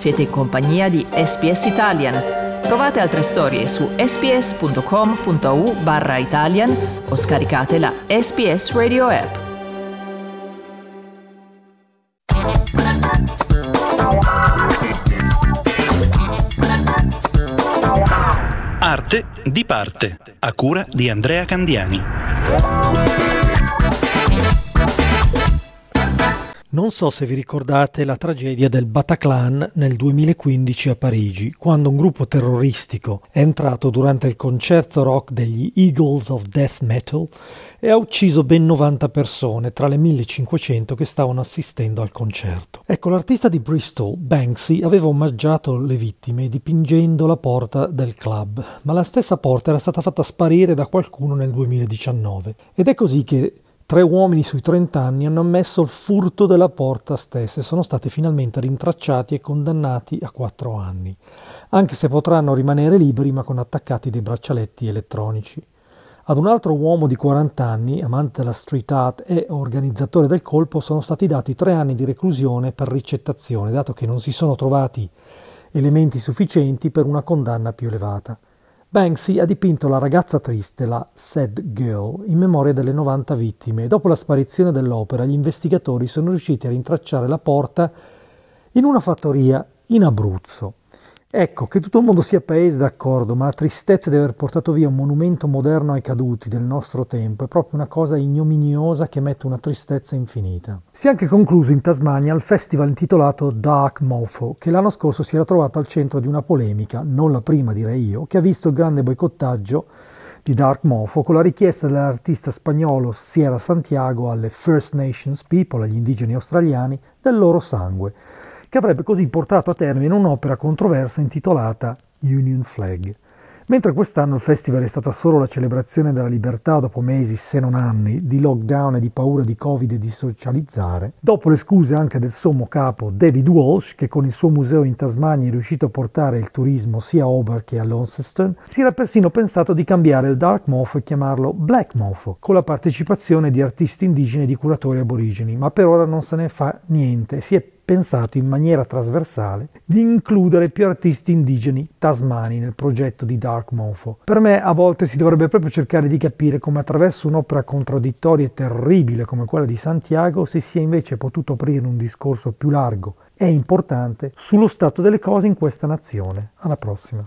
Siete in compagnia di SPS Italian. Trovate altre storie su sps.com.au barra Italian o scaricate la SPS Radio app. Arte di parte, a cura di Andrea Candiani. Non so se vi ricordate la tragedia del Bataclan nel 2015 a Parigi, quando un gruppo terroristico è entrato durante il concerto rock degli Eagles of Death Metal e ha ucciso ben 90 persone tra le 1500 che stavano assistendo al concerto. Ecco, l'artista di Bristol, Banksy, aveva omaggiato le vittime dipingendo la porta del club, ma la stessa porta era stata fatta sparire da qualcuno nel 2019 ed è così che Tre uomini sui 30 anni hanno ammesso il furto della porta stessa e sono stati finalmente rintracciati e condannati a quattro anni, anche se potranno rimanere liberi ma con attaccati dei braccialetti elettronici. Ad un altro uomo di 40 anni, amante della street art e organizzatore del colpo, sono stati dati tre anni di reclusione per ricettazione, dato che non si sono trovati elementi sufficienti per una condanna più elevata. Banksy ha dipinto la ragazza triste, la Sad Girl, in memoria delle 90 vittime. Dopo la sparizione dell'opera, gli investigatori sono riusciti a rintracciare la porta in una fattoria in Abruzzo. Ecco, che tutto il mondo sia paese d'accordo, ma la tristezza di aver portato via un monumento moderno ai caduti del nostro tempo è proprio una cosa ignominiosa che mette una tristezza infinita. Si è anche concluso in Tasmania il festival intitolato Dark Mofo, che l'anno scorso si era trovato al centro di una polemica, non la prima direi io, che ha visto il grande boicottaggio di Dark Mofo con la richiesta dell'artista spagnolo Sierra Santiago alle First Nations People, agli indigeni australiani, del loro sangue che avrebbe così portato a termine un'opera controversa intitolata Union Flag. Mentre quest'anno il festival è stata solo la celebrazione della libertà dopo mesi, se non anni, di lockdown e di paura di Covid e di socializzare, dopo le scuse anche del sommo capo David Walsh, che con il suo museo in Tasmania è riuscito a portare il turismo sia a Hobart che a Launceston, si era persino pensato di cambiare il Dark Mofo e chiamarlo Black Mofo, con la partecipazione di artisti indigeni e di curatori aborigeni, ma per ora non se ne fa niente, si è pensato in maniera trasversale di includere più artisti indigeni tasmani nel progetto di Dark Mofo. Per me a volte si dovrebbe proprio cercare di capire come attraverso un'opera contraddittoria e terribile come quella di Santiago si sia invece potuto aprire un discorso più largo e importante sullo stato delle cose in questa nazione. Alla prossima.